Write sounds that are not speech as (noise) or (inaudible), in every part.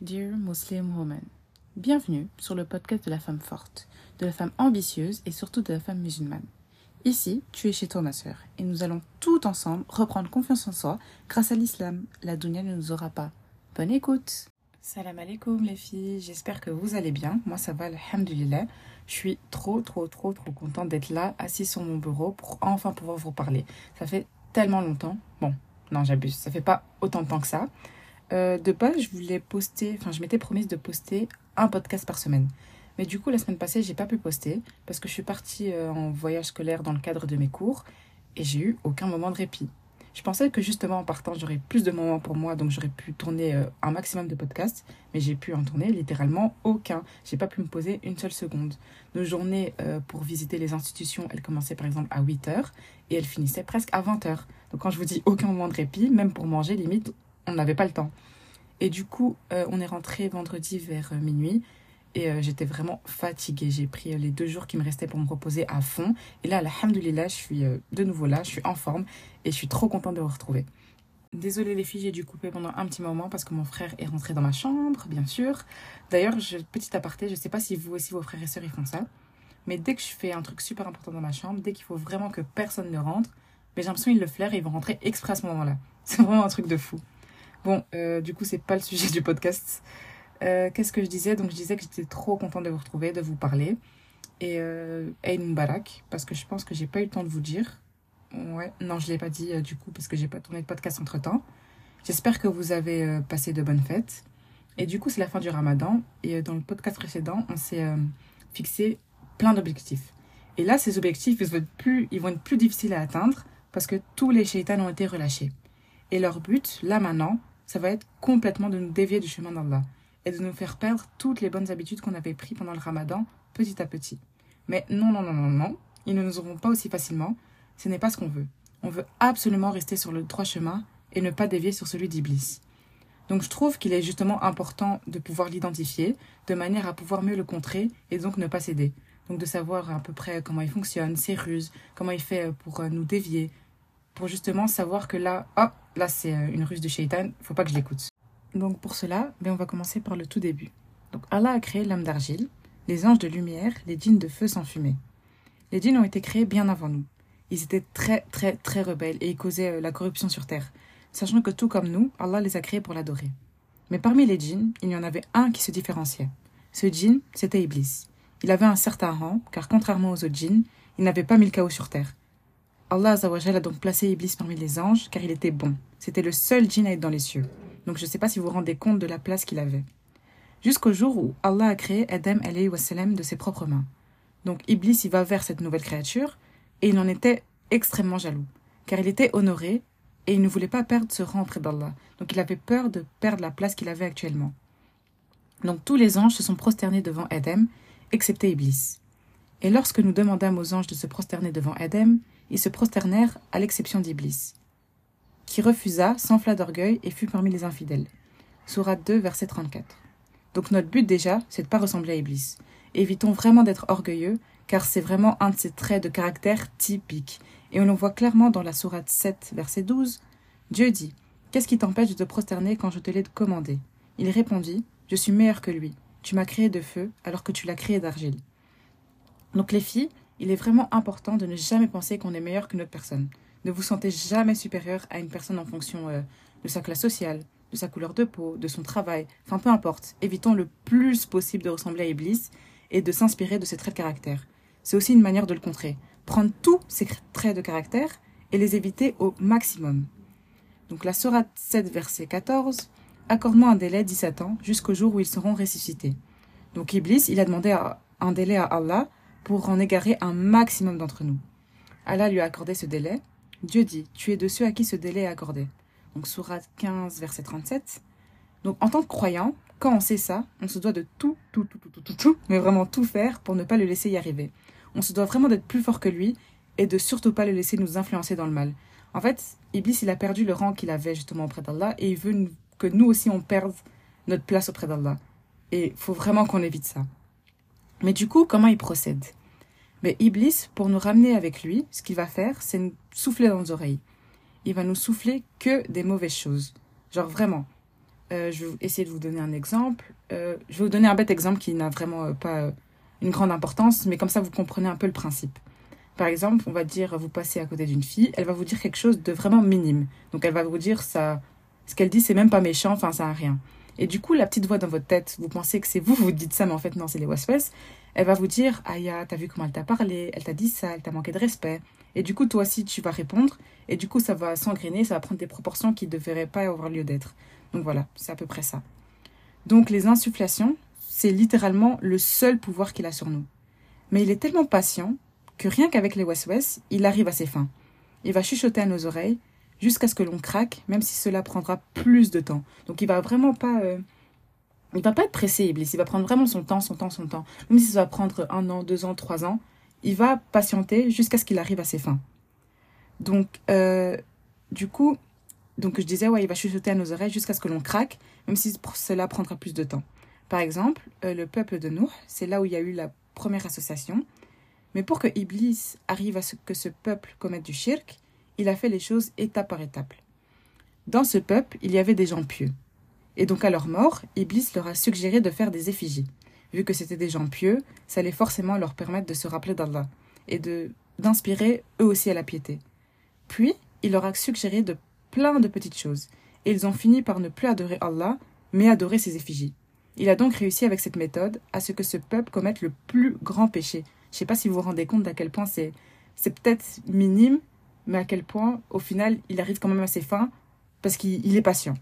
Dear Muslim Woman, bienvenue sur le podcast de la femme forte, de la femme ambitieuse et surtout de la femme musulmane. Ici, tu es chez toi ma sœur et nous allons tout ensemble reprendre confiance en soi grâce à l'islam. La dunya ne nous aura pas. Bonne écoute Salam alaikum les filles, j'espère que vous allez bien. Moi ça va, alhamdulillah. Je suis trop trop trop trop contente d'être là, assise sur mon bureau pour enfin pouvoir vous parler. Ça fait tellement longtemps. Bon, non j'abuse, ça fait pas autant de temps que ça. Euh, de base, je voulais poster, enfin, je m'étais promise de poster un podcast par semaine. Mais du coup, la semaine passée, j'ai pas pu poster parce que je suis partie euh, en voyage scolaire dans le cadre de mes cours et j'ai eu aucun moment de répit. Je pensais que justement en partant, j'aurais plus de moments pour moi, donc j'aurais pu tourner euh, un maximum de podcasts, mais j'ai pu en tourner littéralement aucun. J'ai pas pu me poser une seule seconde. Nos journées pour visiter les institutions, elles commençaient par exemple à 8h et elles finissaient presque à 20h. Donc quand je vous dis aucun moment de répit, même pour manger, limite, on n'avait pas le temps. Et du coup, euh, on est rentré vendredi vers euh, minuit. Et euh, j'étais vraiment fatiguée. J'ai pris les deux jours qui me restaient pour me reposer à fond. Et là, alhamdoulilah, je suis de nouveau là. Je suis en forme. Et je suis trop contente de vous retrouver. Désolée les filles, j'ai dû couper pendant un petit moment parce que mon frère est rentré dans ma chambre, bien sûr. D'ailleurs, petit aparté, je ne sais pas si vous aussi, vos frères et sœurs, ils font ça. Mais dès que je fais un truc super important dans ma chambre, dès qu'il faut vraiment que personne ne rentre, j'ai l'impression qu'ils le flairent et ils vont rentrer exprès à ce moment-là. (laughs) C'est vraiment un truc de fou. Bon, euh, du coup, c'est pas le sujet (laughs) du podcast. Euh, qu'est-ce que je disais? Donc, je disais que j'étais trop contente de vous retrouver, de vous parler. Et euh, Aïn Barak, parce que je pense que j'ai pas eu le temps de vous dire. Ouais, non, je l'ai pas dit euh, du coup, parce que j'ai pas tourné de podcast entre temps. J'espère que vous avez passé de bonnes fêtes. Et du coup, c'est la fin du ramadan. Et dans le podcast précédent, on s'est fixé plein d'objectifs. Et là, ces objectifs, ils vont, être plus, ils vont être plus difficiles à atteindre parce que tous les shaitans ont été relâchés. Et leur but, là maintenant, ça va être complètement de nous dévier du chemin d'Allah et de nous faire perdre toutes les bonnes habitudes qu'on avait prises pendant le ramadan petit à petit. Mais non, non, non, non, non, ils ne nous auront pas aussi facilement. Ce n'est pas ce qu'on veut. On veut absolument rester sur le droit chemin et ne pas dévier sur celui d'Iblis. Donc je trouve qu'il est justement important de pouvoir l'identifier de manière à pouvoir mieux le contrer et donc ne pas céder. Donc de savoir à peu près comment il fonctionne, ses ruses, comment il fait pour euh, nous dévier, pour justement savoir que là, hop, là c'est euh, une ruse de shaitan, faut pas que je l'écoute. Donc pour cela, ben, on va commencer par le tout début. Donc Allah a créé l'âme d'argile, les anges de lumière, les djinns de feu sans fumée. Les djinns ont été créés bien avant nous. Ils étaient très très très rebelles et ils causaient euh, la corruption sur terre, sachant que tout comme nous, Allah les a créés pour l'adorer. Mais parmi les djinns, il y en avait un qui se différenciait. Ce djinn, c'était Iblis. Il avait un certain rang, car contrairement aux autres djinns, il n'avait pas mille chaos sur terre. Allah a donc placé Iblis parmi les anges car il était bon. C'était le seul djinn à être dans les cieux. Donc je ne sais pas si vous vous rendez compte de la place qu'il avait. Jusqu'au jour où Allah a créé Adam de ses propres mains. Donc Iblis y va vers cette nouvelle créature et il en était extrêmement jaloux car il était honoré et il ne voulait pas perdre ce rang auprès d'Allah. Donc il avait peur de perdre la place qu'il avait actuellement. Donc tous les anges se sont prosternés devant Adam, excepté Iblis. Et lorsque nous demandâmes aux anges de se prosterner devant Adam, ils se prosternèrent à l'exception d'Iblis, qui refusa, s'enfla d'orgueil et fut parmi les infidèles. Sourate 2, verset 34. Donc notre but déjà, c'est de ne pas ressembler à Iblis. Évitons vraiment d'être orgueilleux, car c'est vraiment un de ces traits de caractère typiques. Et on le voit clairement dans la Sourate 7, verset 12. Dieu dit Qu'est-ce qui t'empêche de te prosterner quand je te l'ai commandé? Il répondit Je suis meilleur que lui. Tu m'as créé de feu alors que tu l'as créé d'argile. Donc les filles, il est vraiment important de ne jamais penser qu'on est meilleur qu'une autre personne. Ne vous sentez jamais supérieur à une personne en fonction euh, de sa classe sociale, de sa couleur de peau, de son travail, enfin peu importe. Évitons le plus possible de ressembler à Iblis et de s'inspirer de ses traits de caractère. C'est aussi une manière de le contrer. Prendre tous ces traits de caractère et les éviter au maximum. Donc la Sourate 7, verset 14, accorde-moi un délai 17 ans jusqu'au jour où ils seront ressuscités. Donc Iblis, il a demandé un délai à Allah pour en égarer un maximum d'entre nous. Allah lui a accordé ce délai. Dieu dit Tu es de ceux à qui ce délai est accordé. Donc, Sourate 15, verset 37. Donc, en tant que croyant, quand on sait ça, on se doit de tout, tout, tout, tout, tout, tout, tout, mais vraiment tout faire pour ne pas le laisser y arriver. On se doit vraiment d'être plus fort que lui et de surtout pas le laisser nous influencer dans le mal. En fait, Iblis, il a perdu le rang qu'il avait justement auprès d'Allah et il veut que nous aussi on perde notre place auprès d'Allah. Et il faut vraiment qu'on évite ça. Mais du coup, comment il procède? Mais Iblis, pour nous ramener avec lui, ce qu'il va faire, c'est nous souffler dans nos oreilles. Il va nous souffler que des mauvaises choses. Genre vraiment. Euh, je vais essayer de vous donner un exemple. Euh, je vais vous donner un bête exemple qui n'a vraiment euh, pas une grande importance, mais comme ça vous comprenez un peu le principe. Par exemple, on va dire, vous passez à côté d'une fille, elle va vous dire quelque chose de vraiment minime. Donc elle va vous dire ça, ce qu'elle dit c'est même pas méchant, enfin ça n'a rien. Et du coup, la petite voix dans votre tête, vous pensez que c'est vous, vous dites ça, mais en fait non, c'est les waswas. Elle va vous dire, Aya, t'as vu comment elle t'a parlé, elle t'a dit ça, elle t'a manqué de respect. Et du coup, toi aussi, tu vas répondre. Et du coup, ça va s'engrainer, ça va prendre des proportions qui ne devraient pas avoir lieu d'être. Donc voilà, c'est à peu près ça. Donc les insufflations, c'est littéralement le seul pouvoir qu'il a sur nous. Mais il est tellement patient que rien qu'avec les West-West, il arrive à ses fins. Il va chuchoter à nos oreilles jusqu'à ce que l'on craque, même si cela prendra plus de temps. Donc il va vraiment pas... Euh, il va pas être pressé, Iblis. Il va prendre vraiment son temps, son temps, son temps. Même si ça va prendre un an, deux ans, trois ans, il va patienter jusqu'à ce qu'il arrive à ses fins. Donc, euh, du coup, donc je disais, ouais, il va chuchoter à nos oreilles jusqu'à ce que l'on craque, même si cela prendra plus de temps. Par exemple, euh, le peuple de Nour, c'est là où il y a eu la première association. Mais pour que Iblis arrive à ce que ce peuple commette du shirk, il a fait les choses étape par étape. Dans ce peuple, il y avait des gens pieux. Et donc à leur mort, Iblis leur a suggéré de faire des effigies. Vu que c'était des gens pieux, ça allait forcément leur permettre de se rappeler d'Allah et de d'inspirer eux aussi à la piété. Puis, il leur a suggéré de plein de petites choses, et ils ont fini par ne plus adorer Allah, mais adorer ses effigies. Il a donc réussi avec cette méthode à ce que ce peuple commette le plus grand péché. Je ne sais pas si vous vous rendez compte d'à quel point c'est, c'est peut-être minime, mais à quel point, au final, il arrive quand même à ses fins, parce qu'il est patient.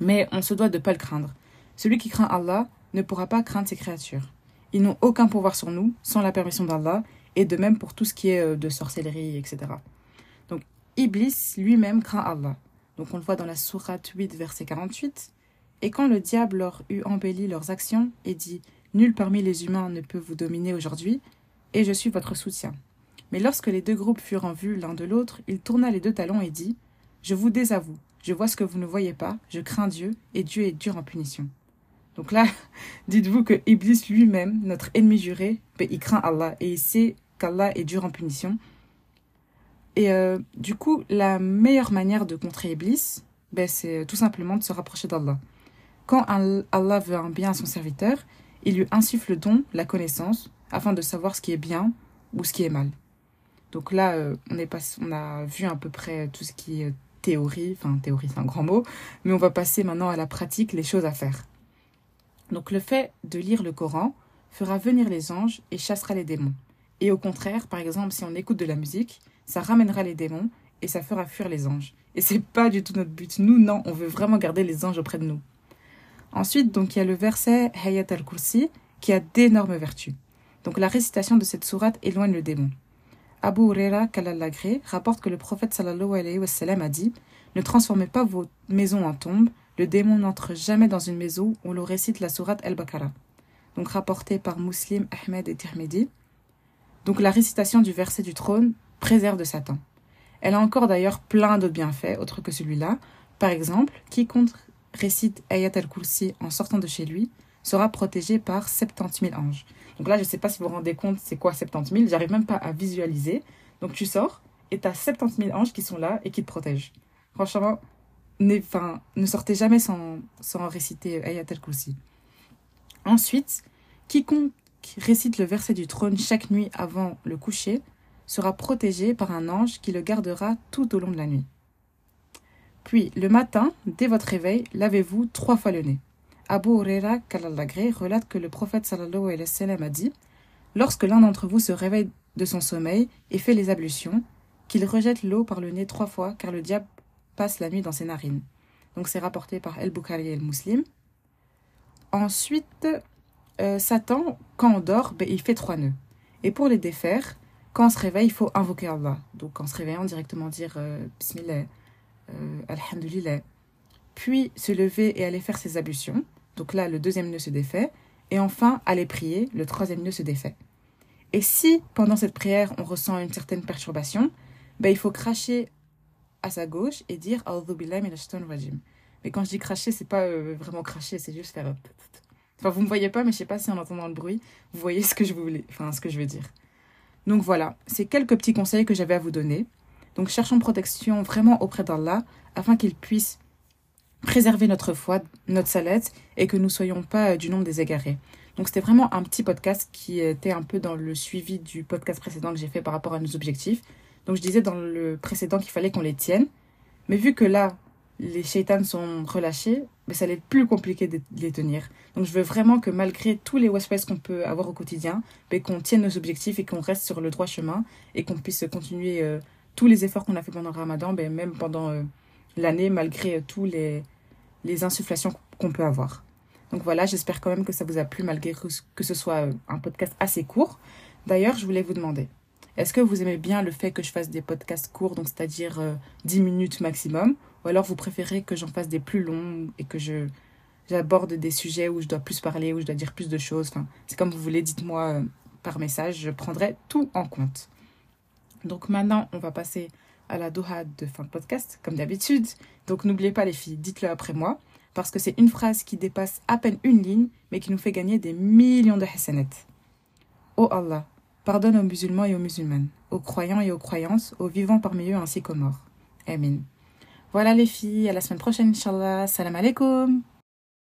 Mais on se doit de ne pas le craindre. Celui qui craint Allah ne pourra pas craindre ses créatures. Ils n'ont aucun pouvoir sur nous sans la permission d'Allah, et de même pour tout ce qui est euh, de sorcellerie, etc. Donc Iblis lui-même craint Allah. Donc on le voit dans la sourate 8, verset 48. Et quand le diable leur eut embelli leurs actions et dit Nul parmi les humains ne peut vous dominer aujourd'hui, et je suis votre soutien. Mais lorsque les deux groupes furent en vue l'un de l'autre, il tourna les deux talons et dit Je vous désavoue, je vois ce que vous ne voyez pas, je crains Dieu, et Dieu est dur en punition. Donc là, (laughs) dites-vous que Iblis lui-même, notre ennemi juré, ben, il craint Allah et il sait qu'Allah est dur en punition. Et euh, du coup, la meilleure manière de contrer Iblis, ben, c'est tout simplement de se rapprocher d'Allah. Quand Allah veut un bien à son serviteur, il lui insuffle le don, la connaissance, afin de savoir ce qui est bien ou ce qui est mal. Donc là, euh, on, a vu à peu près tout ce qui est théorie, enfin théorie c'est un grand mot, mais on va passer maintenant à la pratique, les choses à faire. Donc le fait de lire le Coran fera venir les anges et chassera les démons. Et au contraire, par exemple, si on écoute de la musique, ça ramènera les démons et ça fera fuir les anges. Et c'est pas du tout notre but. Nous, non, on veut vraiment garder les anges auprès de nous. Ensuite, donc, il y a le verset Hayat al-Kursi qui a d'énormes vertus. Donc, la récitation de cette sourate éloigne le démon. Abu Huraira Kalalagré rapporte que le prophète sallallahu alayhi wa a dit Ne transformez pas vos maisons en tombes, le démon n'entre jamais dans une maison où l'on récite la sourate al-Baqarah. Donc, rapporté par Muslim, Ahmed et Tirmidhi. Donc la récitation du verset du trône préserve de Satan. Elle a encore d'ailleurs plein d'autres bienfaits, autres que celui-là. Par exemple, quiconque récite Ayat al-Kursi en sortant de chez lui sera protégé par 70 000 anges. Donc là, je ne sais pas si vous vous rendez compte c'est quoi 70 000, j'arrive même pas à visualiser. Donc tu sors et tu as 70 000 anges qui sont là et qui te protègent. Franchement, enfin, ne sortez jamais sans, sans réciter Ayat al-Kursi. Ensuite, quiconque récite le verset du trône chaque nuit avant le coucher sera protégé par un ange qui le gardera tout au long de la nuit. Puis, le matin, dès votre réveil, lavez-vous trois fois le nez. Abu Huraira relate que le prophète sallallahu alayhi sallam a dit Lorsque l'un d'entre vous se réveille de son sommeil et fait les ablutions, qu'il rejette l'eau par le nez trois fois, car le diable passe la nuit dans ses narines. Donc c'est rapporté par El Bukhari et El Muslim. Ensuite, euh, Satan, quand on dort, ben, il fait trois nœuds. Et pour les défaire, quand on se réveille, il faut invoquer Allah. Donc en se réveillant, directement dire euh, Bismillah, euh, Alhamdulillah. Puis se lever et aller faire ses ablutions. Donc là, le deuxième nœud se défait. Et enfin, aller prier, le troisième nœud se défait. Et si, pendant cette prière, on ressent une certaine perturbation, ben, il faut cracher à sa gauche et dire Mais quand je dis cracher, c'est pas vraiment cracher, c'est juste faire Enfin, vous me voyez pas, mais je sais pas si en entendant le bruit, vous voyez ce que je voulais, enfin, ce que je veux dire. Donc voilà, c'est quelques petits conseils que j'avais à vous donner. Donc cherchons protection vraiment auprès d'Allah afin qu'il puisse préserver notre foi, notre salette, et que nous ne soyons pas du nombre des égarés. Donc c'était vraiment un petit podcast qui était un peu dans le suivi du podcast précédent que j'ai fait par rapport à nos objectifs. Donc je disais dans le précédent qu'il fallait qu'on les tienne. Mais vu que là, les shaitans sont relâchés, mais ça allait plus compliqué de les tenir. Donc je veux vraiment que malgré tous les west qu'on peut avoir au quotidien, mais qu'on tienne nos objectifs et qu'on reste sur le droit chemin et qu'on puisse continuer euh, tous les efforts qu'on a fait pendant le ramadan, ben, même pendant euh, l'année, malgré euh, tous les, les insufflations qu'on peut avoir. Donc voilà, j'espère quand même que ça vous a plu malgré que ce soit un podcast assez court. D'ailleurs, je voulais vous demander, est-ce que vous aimez bien le fait que je fasse des podcasts courts, donc c'est-à-dire 10 minutes maximum, ou alors vous préférez que j'en fasse des plus longs et que je j'aborde des sujets où je dois plus parler, où je dois dire plus de choses? Enfin, c'est comme vous voulez, dites-moi euh, par message, je prendrai tout en compte. Donc maintenant, on va passer à la doha de fin de podcast, comme d'habitude. Donc n'oubliez pas les filles, dites-le après moi, parce que c'est une phrase qui dépasse à peine une ligne, mais qui nous fait gagner des millions de hasanat. Oh Allah, pardonne aux musulmans et aux musulmanes, aux croyants et aux croyances, aux vivants parmi eux ainsi qu'aux morts. Amen. Voilà les filles, à la semaine prochaine, Inch'Allah. Salam alaikum.